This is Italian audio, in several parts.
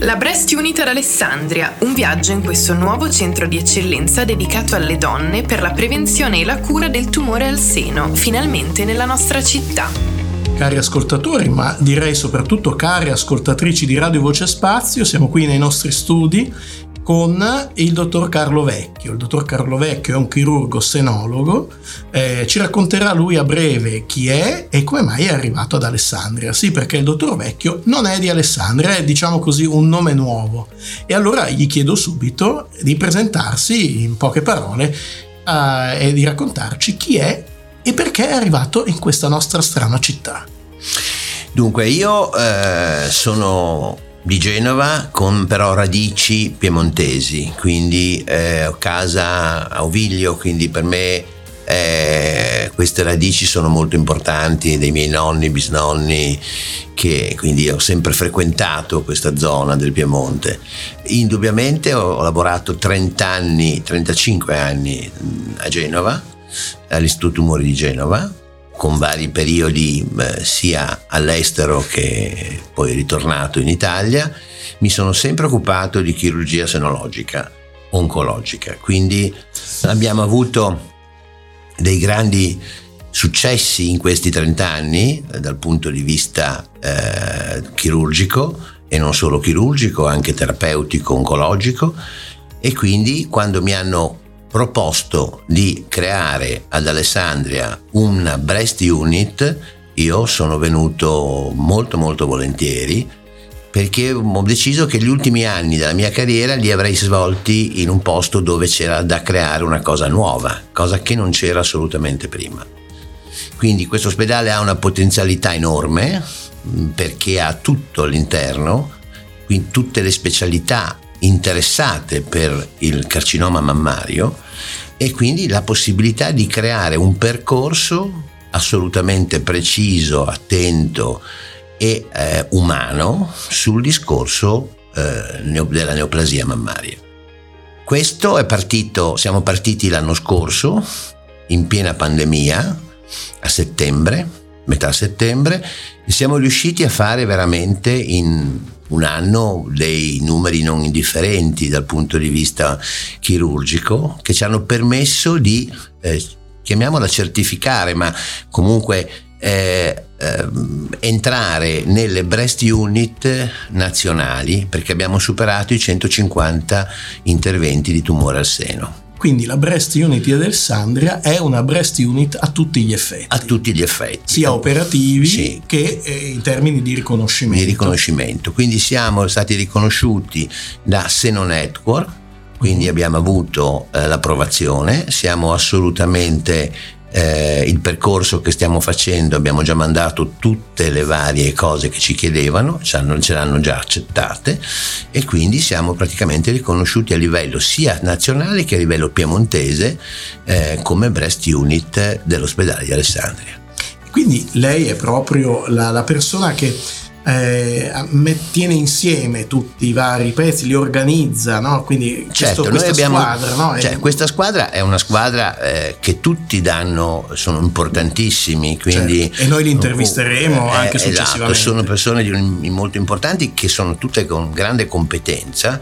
La Breast Unit ad Alessandria, un viaggio in questo nuovo centro di eccellenza dedicato alle donne per la prevenzione e la cura del tumore al seno, finalmente nella nostra città. Cari ascoltatori, ma direi soprattutto cari ascoltatrici di Radio Voce Spazio, siamo qui nei nostri studi con il dottor Carlo Vecchio. Il dottor Carlo Vecchio è un chirurgo senologo, eh, ci racconterà lui a breve chi è e come mai è arrivato ad Alessandria. Sì, perché il dottor Vecchio non è di Alessandria, è diciamo così un nome nuovo. E allora gli chiedo subito di presentarsi in poche parole eh, e di raccontarci chi è e perché è arrivato in questa nostra strana città. Dunque, io eh, sono di Genova con però radici piemontesi, quindi eh, casa a Oviglio, quindi per me eh, queste radici sono molto importanti dei miei nonni, bisnonni, che quindi ho sempre frequentato questa zona del Piemonte. Indubbiamente ho lavorato 30 anni, 35 anni a Genova, all'Istituto Tumori di Genova, con vari periodi eh, sia all'estero che poi ritornato in Italia, mi sono sempre occupato di chirurgia senologica, oncologica. Quindi abbiamo avuto dei grandi successi in questi 30 anni eh, dal punto di vista eh, chirurgico e non solo chirurgico, anche terapeutico, oncologico e quindi quando mi hanno proposto di creare ad Alessandria una breast unit, io sono venuto molto molto volentieri perché ho deciso che gli ultimi anni della mia carriera li avrei svolti in un posto dove c'era da creare una cosa nuova, cosa che non c'era assolutamente prima. Quindi questo ospedale ha una potenzialità enorme perché ha tutto all'interno, quindi tutte le specialità interessate per il carcinoma mammario e quindi la possibilità di creare un percorso assolutamente preciso, attento e eh, umano sul discorso eh, della neoplasia mammaria. Questo è partito, siamo partiti l'anno scorso, in piena pandemia, a settembre, metà settembre, e siamo riusciti a fare veramente in un anno dei numeri non indifferenti dal punto di vista chirurgico che ci hanno permesso di, eh, chiamiamola certificare, ma comunque eh, eh, entrare nelle breast unit nazionali perché abbiamo superato i 150 interventi di tumore al seno. Quindi la breast unit di Alessandria è una breast unit a tutti gli effetti. A tutti gli effetti. Sia operativi sì. che eh, in termini di riconoscimento. Di riconoscimento. Quindi siamo stati riconosciuti da Seno Network, quindi abbiamo avuto eh, l'approvazione, siamo assolutamente eh, il percorso che stiamo facendo, abbiamo già mandato tutte le varie cose che ci chiedevano, ce l'hanno già accettate e quindi siamo praticamente riconosciuti a livello sia nazionale che a livello piemontese eh, come breast unit dell'ospedale di Alessandria. Quindi lei è proprio la, la persona che eh, tiene insieme tutti i vari pezzi, li organizza, no? quindi certo, questo, questa abbiamo, squadra. No? Cioè, questa squadra è una squadra eh, che tutti danno, sono importantissimi. Quindi, certo. E noi li intervisteremo eh, anche esatto, successivamente. Esatto, sono persone di, molto importanti che sono tutte con grande competenza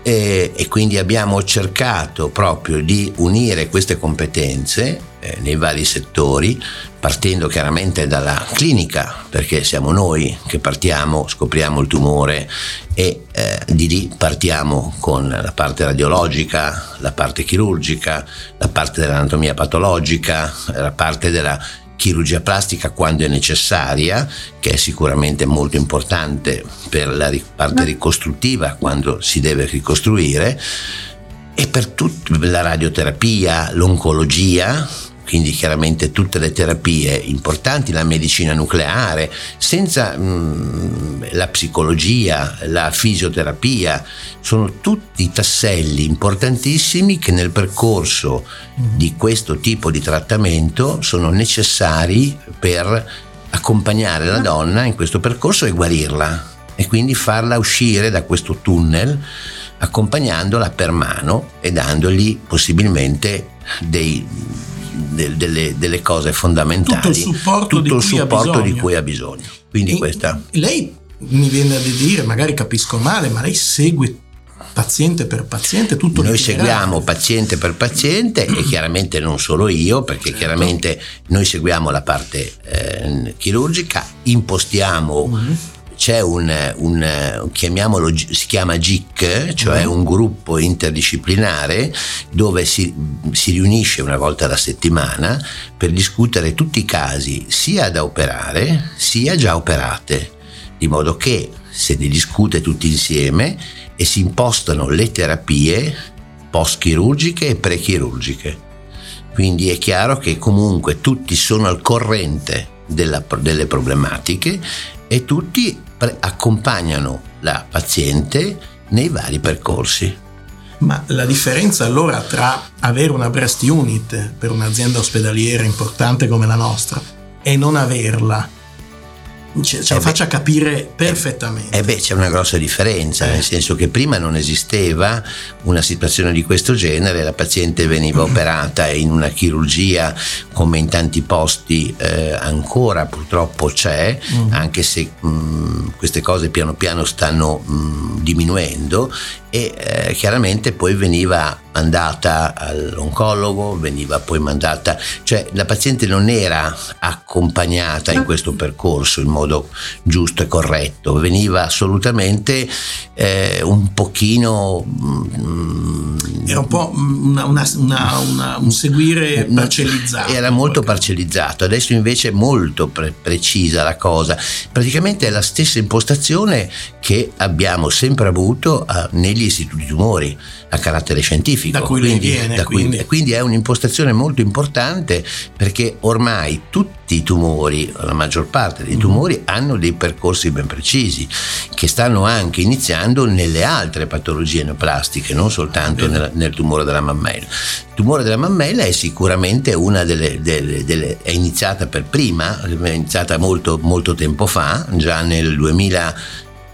e, e quindi abbiamo cercato proprio di unire queste competenze eh, nei vari settori, partendo chiaramente dalla clinica, perché siamo noi che partiamo, scopriamo il tumore e eh, di lì partiamo con la parte radiologica, la parte chirurgica, la parte dell'anatomia patologica, la parte della chirurgia plastica quando è necessaria, che è sicuramente molto importante per la parte ricostruttiva quando si deve ricostruire, e per tutta la radioterapia, l'oncologia, quindi chiaramente tutte le terapie importanti, la medicina nucleare, senza mh, mm, la psicologia, la fisioterapia, sono tutti tasselli importantissimi che nel percorso di questo tipo di trattamento sono necessari per accompagnare la donna in questo percorso e guarirla e quindi farla uscire da questo tunnel accompagnandola per mano e dandogli possibilmente dei de, delle, delle, cose fondamentali, tutto il supporto, tutto di, il cui supporto di, cui ha bisogno. Quindi e questa. Lei mi viene da dire, magari capisco male, ma lei segue paziente per paziente tutto noi seguiamo paziente per paziente e chiaramente non solo io perché certo. chiaramente noi seguiamo la parte eh, chirurgica impostiamo mm-hmm c'è un, un, chiamiamolo, si chiama GIC, cioè mm. un gruppo interdisciplinare dove si, si, riunisce una volta alla settimana per discutere tutti i casi sia da operare sia già operate, di modo che se ne discute tutti insieme e si impostano le terapie post-chirurgiche e pre-chirurgiche. Quindi è chiaro che comunque tutti sono al corrente della, delle problematiche e tutti accompagnano la paziente nei vari percorsi. Ma la differenza allora tra avere una breast unit per un'azienda ospedaliera importante come la nostra e non averla ce, ce eh la faccia beh, capire perfettamente. Eh beh, c'è una grossa differenza, eh. nel senso che prima non esisteva una situazione di questo genere, la paziente veniva mm. operata in una chirurgia come in tanti posti eh, ancora purtroppo c'è, mm. anche se mh, mm, queste cose piano piano stanno mh, mm, diminuendo e eh, chiaramente poi veniva mandata all'oncologo, veniva poi mandata, cioè la paziente non era accompagnata in questo percorso in modo giusto e corretto, veniva assolutamente eh, un pochino... Mm, era un po' una, una, una, un seguire parcellizzato. Era molto parcellizzato, adesso invece è molto pre- precisa la cosa, praticamente è la stessa impostazione che abbiamo sempre avuto uh, negli istituti tumori a carattere scientifico. Da cui quindi, viene, da quindi. Cui, quindi è un'impostazione molto importante perché ormai tutti i tumori, la maggior parte dei mm. tumori, hanno dei percorsi ben precisi che stanno anche iniziando nelle altre patologie neoplastiche, non soltanto nel, nel tumore della mammella. Il tumore della mammella è sicuramente una delle, delle, delle è iniziata per prima, è iniziata molto, molto tempo fa, già nel 2000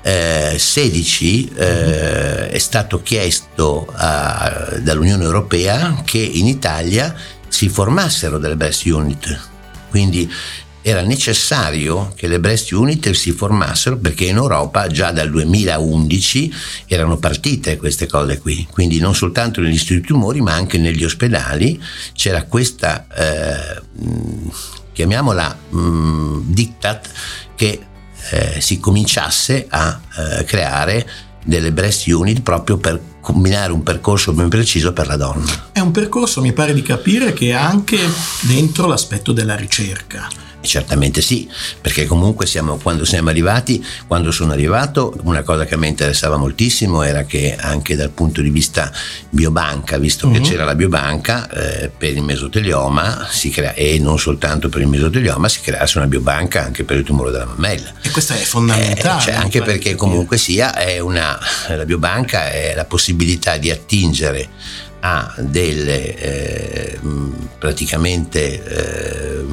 2016 eh, è stato chiesto a, dall'Unione Europea che in Italia si formassero delle breast unit. Quindi era necessario che le breast unit si formassero perché in Europa già dal 2011 erano partite queste cose qui, quindi non soltanto negli istituti tumori ma anche negli ospedali c'era questa, eh, chiamiamola mh, diktat, che eh, si cominciasse a eh, creare delle breast unit proprio per combinare un percorso ben preciso per la donna. È un percorso, mi pare di capire, che ha anche dentro l'aspetto della ricerca. Certamente sì, perché comunque siamo, quando siamo arrivati, quando sono arrivato, una cosa che a me interessava moltissimo era che anche dal punto di vista biobanca, visto uh-huh. che mhm. c'era la biobanca eh, per il mesotelioma crea, e non soltanto per il mesotelioma, si creasse una biobanca anche per il tumore della mammella. E questo è fondamentale. Eh, cioè anche perché comunque sia una, la biobanca è la possibilità di attingere a delle eh, praticamente eh,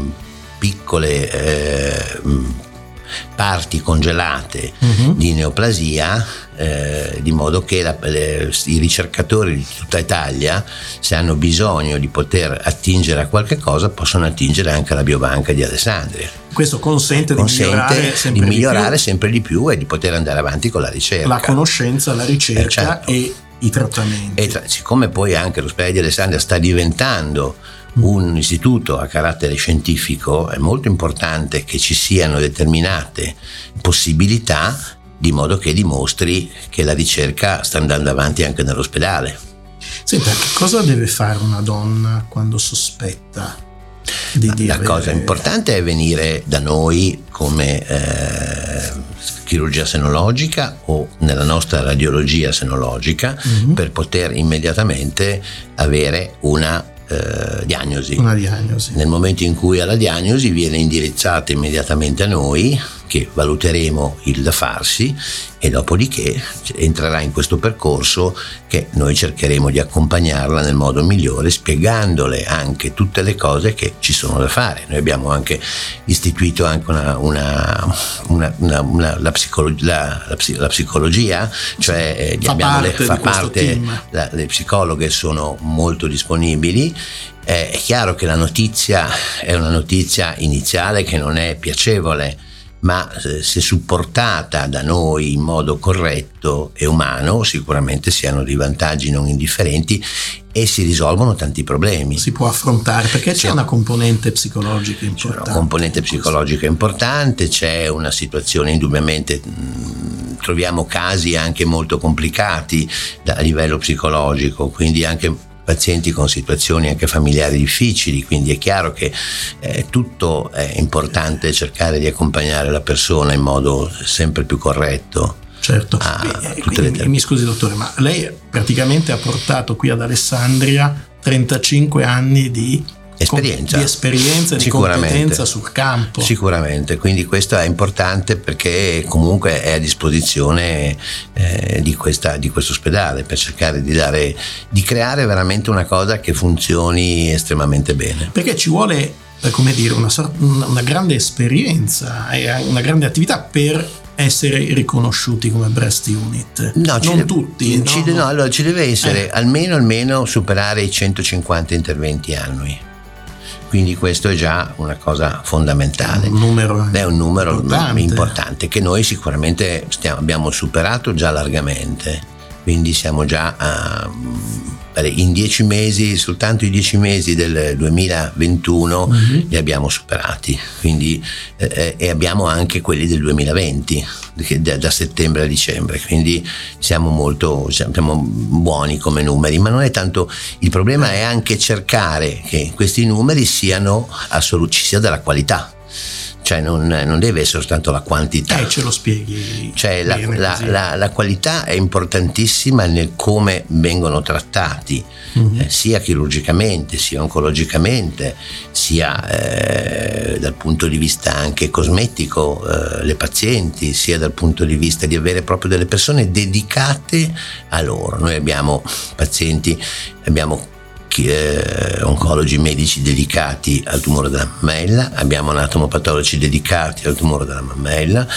piccole eh, parti congelate uh-huh. di neoplasia, eh, di modo che la, le, i ricercatori di tutta Italia, se hanno bisogno di poter attingere a qualche cosa, possono attingere anche alla biobanca di Alessandria. Questo consente, consente di migliorare, sempre, di migliorare di sempre di più e di poter andare avanti con la ricerca. La conoscenza, la ricerca eh, certo. e i trattamenti. E tra, siccome poi anche l'ospedale di Alessandria sta diventando un istituto a carattere scientifico è molto importante che ci siano determinate possibilità di modo che dimostri che la ricerca sta andando avanti anche nell'ospedale. Senta, che cosa deve fare una donna quando sospetta di, di La cosa importante è venire da noi come eh, chirurgia senologica o nella nostra radiologia senologica mm-hmm. per poter immediatamente avere una eh, diagnosi. Una diagnosi. Nel momento in cui ha la diagnosi viene indirizzata immediatamente a noi che valuteremo il da farsi e dopodiché entrerà in questo percorso che noi cercheremo di accompagnarla nel modo migliore spiegandole anche tutte le cose che ci sono da fare. Noi abbiamo anche istituito anche una, una, una, la, psicologia, la, la, la, psicologia, cioè eh, fa parte, le, fa parte le psicologhe sono molto disponibili è chiaro che la notizia è una notizia iniziale che non è piacevole ma eh, se supportata da noi in modo corretto e umano sicuramente si hanno dei vantaggi non indifferenti e si risolvono tanti problemi. Si può affrontare perché c'è, c'è una componente psicologica importante. C'è una componente psicologica importante, c'è una situazione indubbiamente mh, troviamo casi anche molto complicati da, a livello psicologico, quindi anche pazienti con situazioni anche familiari difficili, quindi è chiaro che eh, tutto è importante cercare di accompagnare la persona in modo sempre più corretto. Certo, ah, quindi, mi scusi dottore, ma lei praticamente ha portato qui ad Alessandria 35 anni di esperienza. di esperienza e di competenza sul campo. Sicuramente, quindi questo è importante perché comunque è a disposizione eh, di, questa, di questo ospedale per cercare di, dare, di creare veramente una cosa che funzioni estremamente bene. Perché ci vuole, eh, come dire, una, una grande esperienza e una grande attività per essere riconosciuti come breast unit. No, non de- tutti. Ci, no? no, allora ci deve essere eh. almeno, almeno superare i 150 interventi annui quindi questo è già una cosa fondamentale. Un numero è un numero importante, importante che noi sicuramente stiamo, abbiamo superato già largamente, quindi siamo già a in dieci mesi, soltanto i dieci mesi del 2021 uh-huh. li abbiamo superati, quindi, eh, e abbiamo anche quelli del 2020, da, da, settembre a dicembre, quindi siamo molto siamo buoni come numeri, ma non è tanto, il problema è anche cercare che questi numeri siano assoluti, ci sia della qualità cioè non, non, deve essere soltanto la quantità. Eh, ce lo spieghi. Cioè la, la, la, la, qualità è importantissima nel come vengono trattati, mm-hmm. eh, sia chirurgicamente, sia oncologicamente, sia eh, dal punto di vista anche cosmetico, eh, le pazienti, sia dal punto di vista di avere proprio delle persone dedicate a loro. Noi abbiamo pazienti, abbiamo eh, oncologi medici dedicati al tumore della mammella, abbiamo anatomopatologi dedicati al tumore della mammella,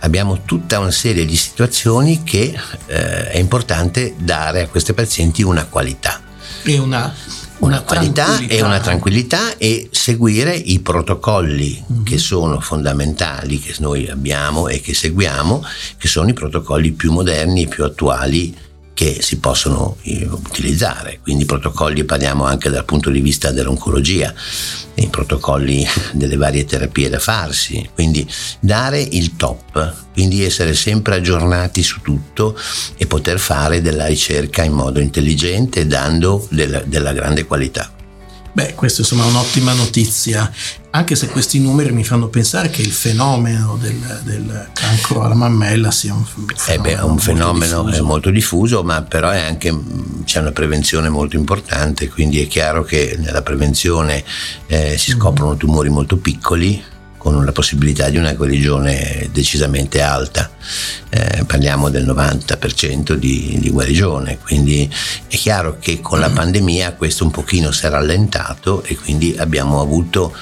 abbiamo tutta una serie di situazioni che eh, è importante dare a questi pazienti una qualità. E una una, qualità e una tranquillità e seguire i protocolli mm-hmm. che sono fondamentali che noi abbiamo e che seguiamo, che sono i protocolli più moderni e più attuali che si possono eh, utilizzare, quindi protocolli parliamo anche dal punto di vista dell'oncologia, i protocolli delle varie terapie da farsi, quindi dare il top, quindi essere sempre aggiornati su tutto e poter fare della ricerca in modo intelligente dando della, della grande qualità. Beh, questa insomma è un'ottima notizia, anche se questi numeri mi fanno pensare che il fenomeno del, del cancro alla mammella sia un fenomeno, eh beh, un fenomeno molto diffuso. molto diffuso, ma però è anche, c'è una prevenzione molto importante, quindi è chiaro che nella prevenzione eh, si scoprono tumori molto piccoli, con la possibilità di una guarigione decisamente alta, eh, parliamo del 90% di, di, guarigione, quindi è chiaro che con la pandemia questo un pochino si è rallentato e quindi abbiamo avuto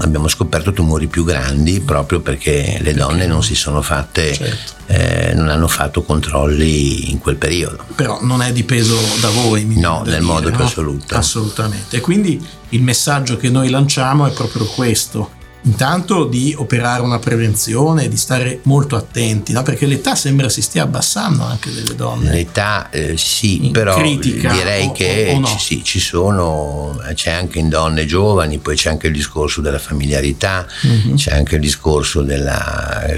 abbiamo scoperto tumori più grandi proprio perché le donne non si sono fatte certo. eh, non hanno fatto controlli in quel periodo. Però non è dipeso da voi no nel dire, modo no? più assoluto. Assolutamente. E quindi il messaggio che noi lanciamo è proprio questo Intanto di operare una prevenzione, di stare molto attenti, no? perché l'età sembra si stia abbassando anche delle donne. L'età eh, sì, però direi o, che o, o no. ci, sì, ci, sono, c'è anche in donne giovani, poi c'è anche il discorso della familiarità, mm-hmm. c'è anche il discorso del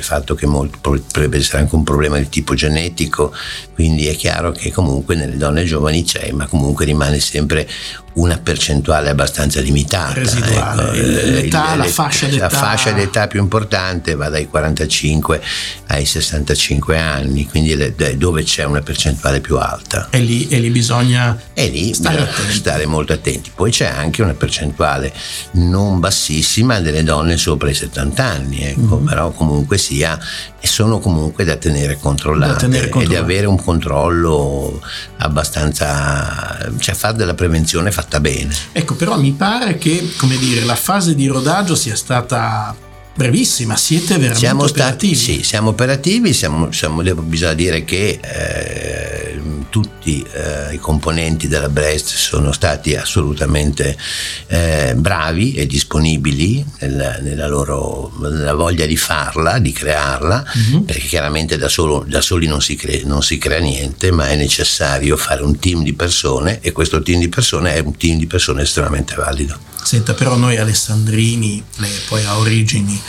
fatto che molto, potrebbe essere anche un problema di tipo genetico, quindi è chiaro che comunque nelle donne giovani c'è, ma comunque rimane sempre una percentuale abbastanza limitata. Residuale. Ecco. L'età, la fascia d'età. La fascia d'età più importante va dai 45 ai 65 anni, quindi dove c'è una percentuale più alta. E lì, e lì bisogna e lì stare, stare, molto attenti. Poi c'è anche una percentuale non bassissima delle donne sopra i 70 anni, ecco, mm-hmm. però comunque sia, e sono comunque da tenere controllate da tenere e di avere un controllo abbastanza, cioè fare della prevenzione fatta bene. Ecco, però mi pare che, come dire, la fase di rodaggio sia stata brevissima, siete veramente siamo operativi. Stati, sì, siamo operativi, siamo, siamo, bisogna dire che eh, tutti eh, i componenti della Brest sono stati assolutamente eh, bravi e disponibili nella, nella loro nella voglia di farla, di crearla, mm-hmm. perché chiaramente da, solo, da soli non si, crea, non si crea niente, ma è necessario fare un team di persone e questo team di persone è un team di persone estremamente valido. Senta, però noi alessandrini, lei poi ha origini,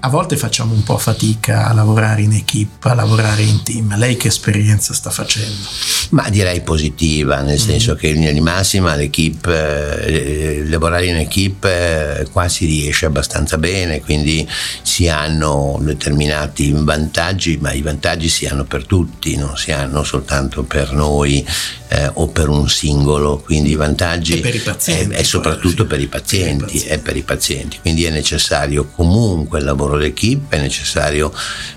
a volte facciamo un po' fatica a lavorare in equipe, a lavorare in team. Lei che esperienza sta facendo? Ma direi positiva, nel mm. senso che in linea di massima l'equipe, eh, lavorare in equipe eh, qua si riesce abbastanza bene, quindi si hanno determinati vantaggi, ma i vantaggi si hanno per tutti, non si hanno soltanto per noi eh, o per un singolo, quindi i vantaggi e per i pazienti, è soprattutto per i pazienti, per i pazienti. è per i pazienti, quindi è necessario comunque il lavoro d'equipe, è necessario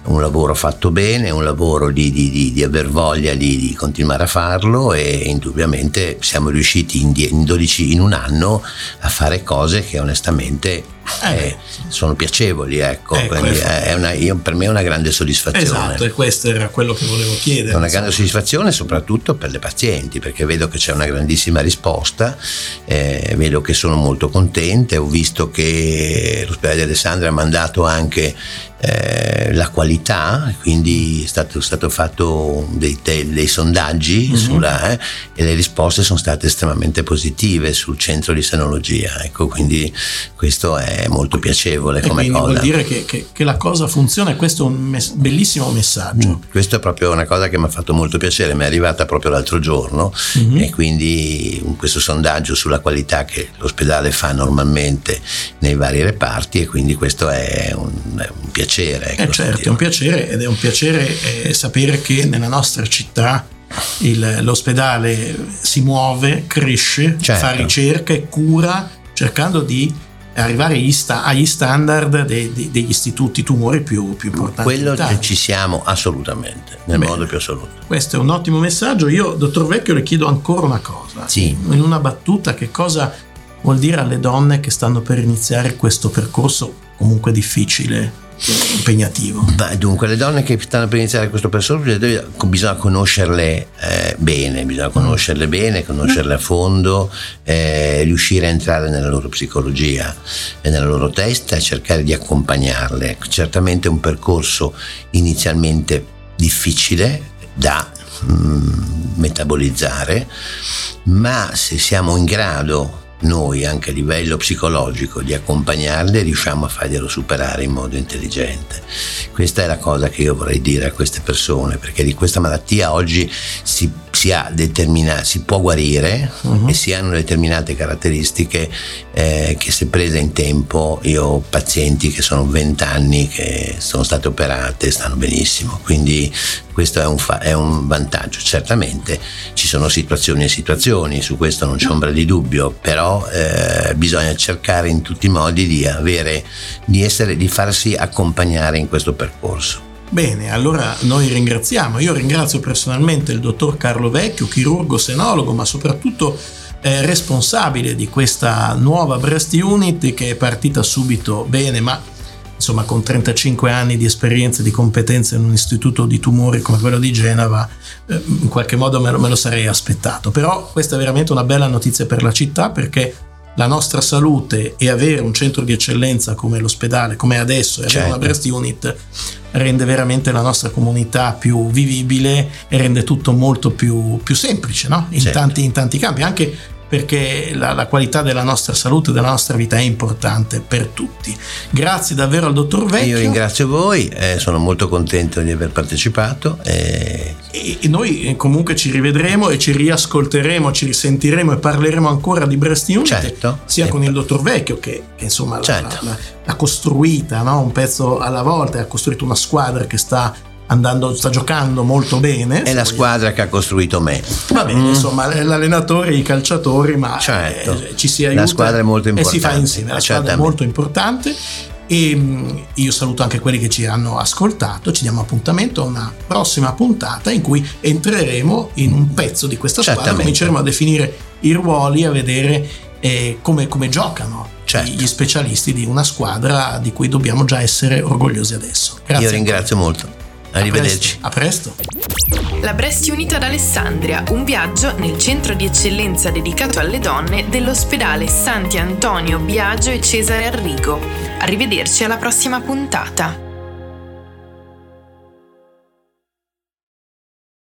un lavoro fatto bene, un lavoro di, di, di, di aver voglia di, continuare a farlo e indubbiamente siamo riusciti in, 12, in un anno a fare cose che onestamente eh, eh, sono piacevoli, ecco, ecco quindi è una, io, per me è una grande soddisfazione. Esatto, e questo era quello che volevo chiedere. È una grande soddisfazione soprattutto per le pazienti, perché vedo che c'è una grandissima risposta, eh, vedo che sono molto contente, ho visto che l'ospedale di Alessandria ha mandato anche eh, la qualità, quindi è stato, stato fatto dei, dei, dei sondaggi mm-hmm. sulla, eh, e le risposte sono state estremamente positive sul centro di senologia, ecco, quindi questo è molto piacevole e come cosa. Vuol dire che, che, che, la cosa funziona e questo è un mes- bellissimo messaggio. Mm, questo è proprio una cosa che mi ha fatto molto piacere, mi è arrivata proprio l'altro giorno mm-hmm. e quindi questo sondaggio sulla qualità che l'ospedale fa normalmente nei vari reparti e quindi questo è un, è un piacere piacere. Ecco, eh certo, è un piacere ed è un piacere eh, sapere che nella nostra città il, l'ospedale si muove, cresce, certo. fa ricerca e cura cercando di arrivare agli, sta- agli standard de- de- degli istituti tumori più, più importanti. Quello ci siamo assolutamente, nel Bene. modo più assoluto. Questo è un ottimo messaggio. Io, dottor Vecchio, le chiedo ancora una cosa. Sì. In una battuta, che cosa vuol dire alle donne che stanno per iniziare questo percorso comunque difficile impegnativo. Beh, dunque, le donne che stanno per iniziare questo percorso bisogna conoscerle eh, bene, bisogna conoscerle bene, conoscerle a fondo, eh, riuscire a entrare nella loro psicologia e nella loro testa e cercare di accompagnarle. Certamente è un percorso inizialmente difficile da mm, metabolizzare, ma se siamo in grado noi anche a livello psicologico di accompagnarle riusciamo a farglielo superare in modo intelligente. Questa è la cosa che io vorrei dire a queste persone, perché di questa malattia oggi si, si, determina, si può guarire uh-huh. e si hanno determinate caratteristiche eh, che se prese in tempo, io ho pazienti che sono 20 anni che sono state operate e stanno benissimo, quindi questo è un, fa- è un, vantaggio. Certamente ci sono situazioni e situazioni, su questo non c'è ombra di dubbio, però eh, bisogna cercare in tutti i modi di, avere, di, essere, di farsi accompagnare in questo percorso. Bene, allora noi ringraziamo. Io ringrazio personalmente il dottor Carlo Vecchio, chirurgo senologo, ma soprattutto eh, responsabile di questa nuova breast unit che è partita subito bene, ma insomma con 35 anni di esperienza e di competenze in un istituto di tumori come quello di Genova, eh, in qualche modo me lo, me lo sarei aspettato. Però questa è veramente una bella notizia per la città perché la nostra salute e avere un centro di eccellenza come l'ospedale, come adesso, e avere certo. una breast unit rende veramente la nostra comunità più vivibile e rende tutto molto più, più semplice no? in, certo. tanti, in tanti campi. Anche perché la, la, qualità della nostra salute, della nostra vita è importante per tutti. Grazie davvero al dottor Vecchio. Io ringrazio voi, eh, sono molto contento di aver partecipato. Eh. E, e, noi eh, comunque ci rivedremo e ci riascolteremo, ci risentiremo e parleremo ancora di Breast Unit, certo. sia con il dottor Vecchio che, che insomma certo. l'ha, l'ha, l'ha, costruita no? un pezzo alla volta, ha costruito una squadra che sta andando, sta giocando molto bene. È la squadra che ha costruito me. Va bene, mm. insomma, l'allenatore, i calciatori, ma certo. eh, ci si aiuta. La squadra è molto importante. E si fa insieme, la squadra è molto importante. E mm, io saluto anche quelli che ci hanno ascoltato, ci diamo appuntamento a una prossima puntata in cui entreremo in un pezzo di questa squadra, cominceremo a definire i ruoli, a vedere eh, come, come, giocano certo. gli specialisti di una squadra di cui dobbiamo già essere orgogliosi adesso. Grazie. Io ringrazio molto. Arrivederci. A presto. La Breast Unit ad Alessandria, un viaggio nel centro di eccellenza dedicato alle donne dell'ospedale Santi Antonio Biagio e Cesare Arrigo. Arrivederci alla prossima puntata.